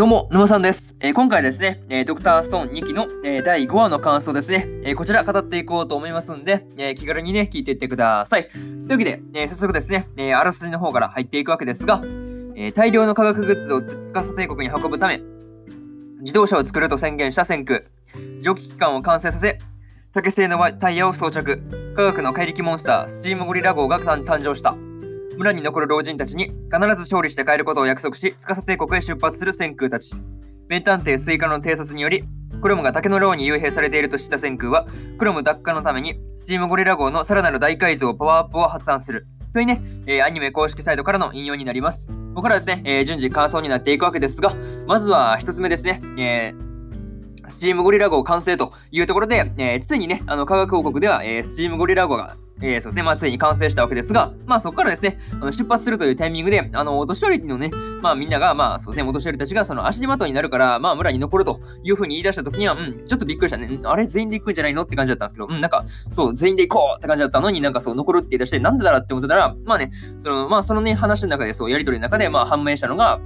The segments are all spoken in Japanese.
どうも、沼さんです。えー、今回ですね、えー、ドクターストーン2期の、えー、第5話の感想ですね、えこちら語っていこうと思いますんで、え気軽にね、聞いていってください。というわけで、え早速ですね、えあらすじの方から入っていくわけですが、え大量の科学グッズを司帝国に運ぶため、自動車を作ると宣言した先空、蒸気機関を完成させ、竹製のタイヤを装着、科学の怪力モンスター、スチームゴリラ号が誕生した。村に残る老人たちに必ず勝利して帰ることを約束し、司帝国へ出発する千空たち。名探偵スイカの偵察により、クロムが竹の牢に幽閉されていると知った千空は、クロム奪還のために、スチームゴリラ号のさらなる大改造、パワーアップを発案する。というね、えー、アニメ公式サイトからの引用になります。ここからですね、えー、順次感想になっていくわけですが、まずは一つ目ですね、えー、スチームゴリラ号完成というところで、えー、ついにね、あの科学王国では、えー、スチームゴリラ号がえー、そうですね、まあ、ついに完成したわけですが、まあ、そこからですね、あの出発するというタイミングで、あの、お年寄りのね、まあ、みんなが、まあ、そうですね、お年寄りたちが、その、足手まといになるから、まあ、村に残るというふうに言い出したときには、うん、ちょっとびっくりしたね。あれ、全員で行くんじゃないのって感じだったんですけど、うん、なんか、そう、全員で行こうって感じだったのになんかそう、残るって言い出して、なんでだろうって思ってたら、まあね、その、まあ、そのね、話の中で、そう、やりとりの中で、まあ、判明したのが、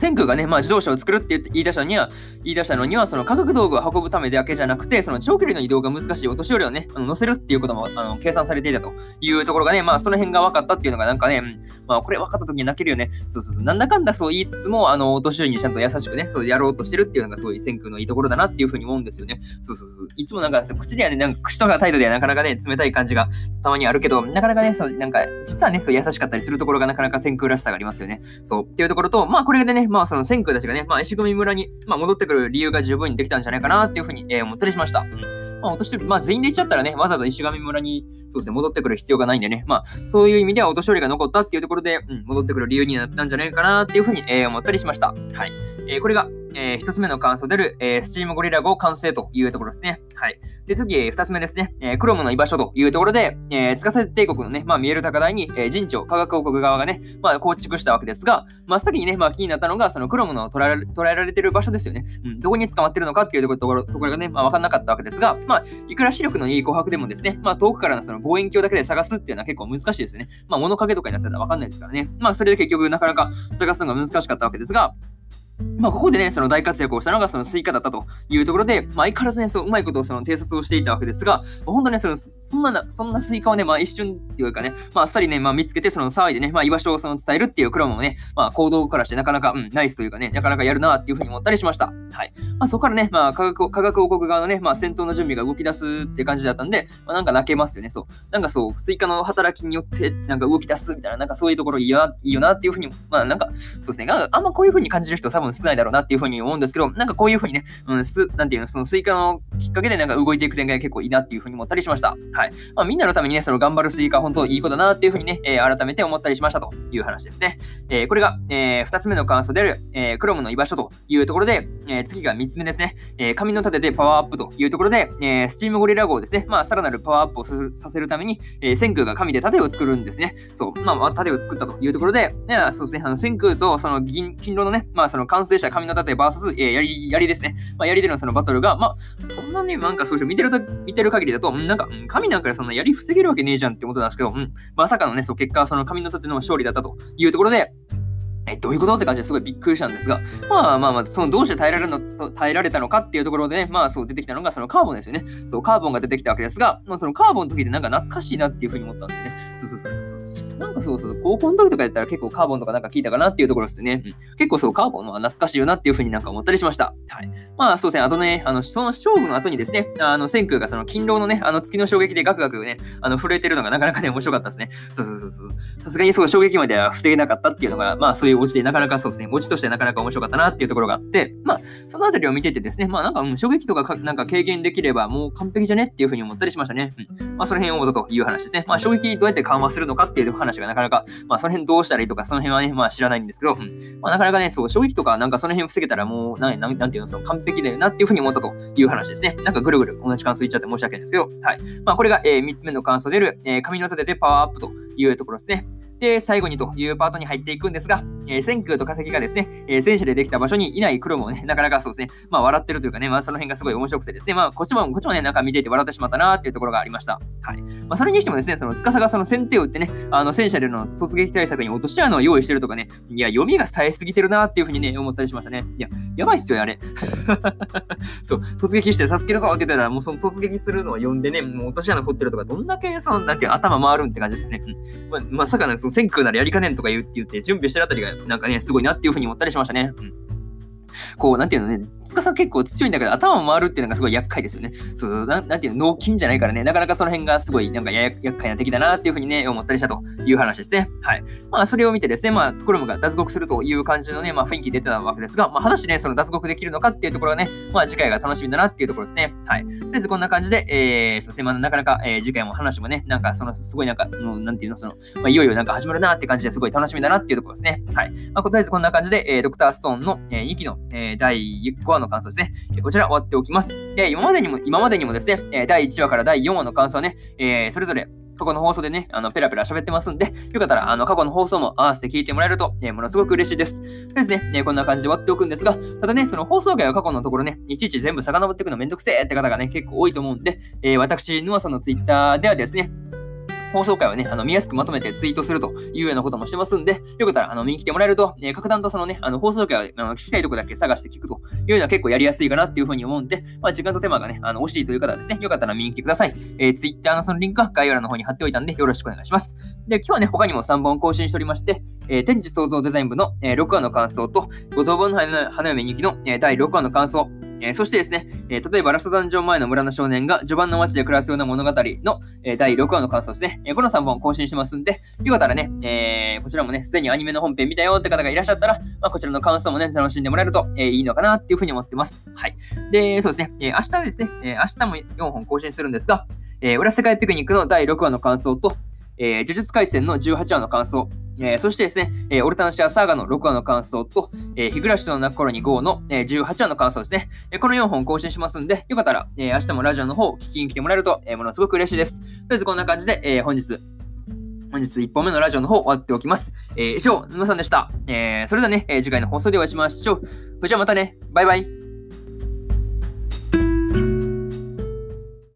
千空がね、まあ、自動車を作るって言い出したのには、言い出したのには、その科学道具を運ぶためだけじゃなくて、その長距離の移動が難しいお年寄りをね、あの乗せるっていうこともあの計算されていたというところがね、まあ、その辺が分かったっていうのがなんかね、まあ、これ分かった時に泣けるよね。そうそうそう。なんだかんだそう言いつつも、あの、お年寄りにちゃんと優しくね、そうやろうとしてるっていうのがすごいう千空のいいところだなっていうふうに思うんですよね。そうそうそう。いつもなんか、口ではね、なんか口とか態度ではなかなかね、冷たい感じがたまにあるけど、なかなかね、そう、なんか、実はね、そう優しかったりするところがなかなか千空らしさがありますよね。そう。っていうところと、まあ、これでね、まあ、その千空たちがね、まあ、石組村に、まあ、戻ってくる理由が十分にできたんじゃないかなっていうふうに、えー、思ったりしました。うんまあ、お年寄り、まあ、全員で行っちゃったらね、わざわざ石上村に、そうですね、戻ってくる必要がないんでね、まあ、そういう意味ではお年寄りが残ったっていうところで、うん、戻ってくる理由になったんじゃないかなっていうふうに、えー、思ったりしました。はい。えー、これが、えー、一つ目の感想でる、えー、スチームゴリラ号完成というところですね。はい。で、次、二つ目ですね。えー、クロムの居場所というところで、えー、司帝国のね、まあ、見える高台に、えー、陣地を科学王国側がね、まあ、構築したわけですが、まあ、先にね、まあ、気になったのが、そのクロムの捉え捉えられてる場所ですよね。うん、どこに捕まってるのかっていうところところがね、まあ、わかんなかったわけですが、まあ、いくら視力のいい琥珀でもですね、まあ、遠くからのその望遠鏡だけで探すっていうのは結構難しいですよね。まあ、物陰とかになったらわかんないですからね。まあ、それで結局なかなか探すのが難しかったわけですが、まあ、ここでね、その大活躍をしたのがそのスイカだったというところで、まあ、相変わらずね、そう、うまいことをその偵察をしていたわけですが、まあ、本当ね、その、そんな、そんなスイカをね、まあ、一瞬っていうかね、まあ、あっさりね、まあ、見つけて、その騒いでね、まあ、居場所をその伝えるっていうクロムもね、まあ、行動からしてなかなか、うん、ナイスというかね、なかなかやるなっていうふうに思ったりしました。はい。まあ、そこからね、まあ、科学、科学王国側のね、まあ、戦闘の準備が動き出すって感じだったんで、まあ、なんか泣けますよね、そう。なんかそう、スイカの働きによって、なんか動き出すみたいな、なんかそういうところいいよな、いいよなっていうふうに、まあ、なんか、そうですね、あんまこういうふうに感じる人多分少ないだろうなっていうふうに思うんですけど、なんかこういうふうにね、うん、す、なんていうの、そのスイカのきっかけでなんか動いていく展開が結構いいなっていうふうに思ったりしました。はい。まあ、みんなのためにね、その頑張るスイカ、本当いいことだなっていうふうにね、えー、改めて思ったりしましたという話ですね。えー、これが、えー、二つ目の感想である、えー、クロムの居場所というところで、えー、次が三つ目ですね。えー、紙の盾でパワーアップというところで、えー、スチームゴリラ号ですね、まあ、さらなるパワーアップをさせるために、えー、千空が紙で盾を作るんですね。そう、まあ、盾を作ったというところで、ね、そうですね、あの、千空とその銀、金狼のね、まあ、その完成した紙の盾 VS、えー、槍、槍ですね。まあ、槍でのそのバトルが、まあ、そんなになんかそう見てると、見てる限りだと、なんか、紙なんかでそんな槍防げるわけねえじゃんってことなんですけど、ん、まさかのね、そう、結果、その神の盾の勝利だったというところで、え、どういうことって感じですごいびっくりしたんですが、まあまあまあ、そのどうして耐えられるのと耐えられたのかっていうところでね、まあそう出てきたのがそのカーボンですよね。そう、カーボンが出てきたわけですが、まあそのカーボンの時でなんか懐かしいなっていうふうに思ったんですよね。そうそうそうそう。なんかそうそう、高校の時とかやったら結構カーボンとかなんか聞いたかなっていうところですね。うん、結構そう、カーボンは懐かしいよなっていうふうになんか思ったりしました。はい。まあそうですね、あとね、あの、その勝負の後にですね、あの、千空がその勤労のね、あの月の衝撃でガクガクね、あの、震えてるのがなかなかね、面白かったですね。そうそうそうそう。さすがにそう、衝撃までは防げなかったっていうのが、まあそういうオチでなかなかそうですね、オチとしてなかなか面白かったなっていうところがあって、まあ、そのあたりを見ててですね、まあなんか、うん、衝撃とかなんか軽減できればもう完璧じゃねっていうふうに思ったりしましたね。うん。まあその辺をという話ですね。まあ衝撃どうやって緩和するのかっていう話がなかなか、まあ、その辺どうしたらいいとか、その辺はね、まあ、知らないんですけど、うん。まあ、なかなかね、そう、衝撃とか、なんかその辺防げたらもう、なん、なんていうの、その完璧だよなっていうふうに思ったという話ですね。なんかぐるぐる同じ感想言っちゃって申し訳ないですけど、はい。まあ、これが、えー、3つ目の感想である、えー、髪の立てでパワーアップというところですね。で、最後にというパートに入っていくんですが、えー、千空と化石がですね、えー、戦車でできた場所にいないクロムをね、なかなかそうですね、まあ笑ってるというかね、まあその辺がすごい面白くてですね、まあこっちも、こっちもね、なんか見ていて笑ってしまったなっていうところがありました。はい。まあそれにしてもですね、その司がその先手を打ってね、あの戦車での突撃対策に落とし穴を用意してるとかね、いや、読みが冴えすぎてるなっていうふうにね、思ったりしましたね。いや、やばいっすよ、あれ。そう、突撃して助けるぞって言ったら、もうその突撃するのを読んでね、もう落とし穴掘ってるとか、どんだけその、なんていう頭回るんって感じですよね。うん。まあ、まさかね、その千空ならやりかねんとか言って言って、準備してるあたりが、なんかね、すごいなっていうふうに思ったりしましたね。うん。こう、なんていうのね、司結構強いんだけど、頭も回るっていうのがすごい厄介ですよね。そう、なんなんていうの、脳筋じゃないからね、なかなかその辺がすごい、なんかやや厄介な敵だなっていうふうにね、思ったりしたという話ですね。はい。まあ、それを見てですね、まあ、コルムが脱獄するという感じのね、まあ、雰囲気出てたわけですが、まあ、果たしてね、その脱獄できるのかっていうところがね、まあ、次回が楽しみだなっていうところですね。はい。とりあえずこんな感じで、えー、そして、まあ、なかなか、えー、次回も話もね、なんか、その、すごいなんか、もう、なんていうの、その、まあ、いよいよなんか始まるなって感じですごい楽しみだなっていうところですね。はい。まあ、とりあえずこんな感じで、えー、ドクターストーンの、えー、2期の、えー、第5話の感想ですね。えこちら終わっておきます。で、今までにも、今までにもですね、え第1話から第4話の感想はね、え、それぞれ過去の放送でね、あの、ペラペラ喋ってますんで、よかったら、あの、過去の放送も合わせて聞いてもらえると、えー、ものすごく嬉しいです。ですね、えー、こんな感じで終わっておくんですが、ただね、その放送外は過去のところね、いちいち全部遡っていくのめんどくせえって方がね、結構多いと思うんで、えー、私、ヌアさんのツイッターではですね、放送回をね、あの見やすくまとめてツイートするというようなこともしてますんで、よかったらあの見に来てもらえると、えー、各段とそのね、あの放送回をあの聞きたいとこだけ探して聞くというのは結構やりやすいかなっていうふうに思うんで、まあ、時間と手間がね、あの惜しいという方はですね、よかったら見に来てください。えー、Twitter のそのリンクは概要欄の方に貼っておいたんで、よろしくお願いします。で、今日はね、他にも3本更新しておりまして、えー、天地創造デザイン部の、えー、6話の感想と、五等分の花嫁2期の、えー、第6話の感想、えー、そしてですね、えー、例えばラストダンジョン前の村の少年が序盤の街で暮らすような物語の、えー、第6話の感想ですね、えこの3本更新してますんで、よかったらね、えこちらもね、すでにアニメの本編見たよって方がいらっしゃったら、まあ、こちらの感想もね、楽しんでもらえると、えいいのかなっていうふうに思ってます。はい。で、そうですね、え明日ですね、え明日も4本更新するんですが、え裏世界ピクニックの第6話の感想と、えー、呪術廻戦の18話の感想、えー、そしてですね、えー、オルタンシアサーガの6話の感想と、えー、日暮らしとの泣く頃に5の、えー、18話の感想ですね、えー。この4本更新しますんで、よかったら、えー、明日もラジオの方を聞きに来てもらえると、えー、ものすごく嬉しいです。とりあえずこんな感じで、えー、本日、本日1本目のラジオの方終わっておきます。えー、以上、沼さんでした。えー、それではね、えー、次回の放送でお会いしましょう。それじゃあまたね、バイバイ。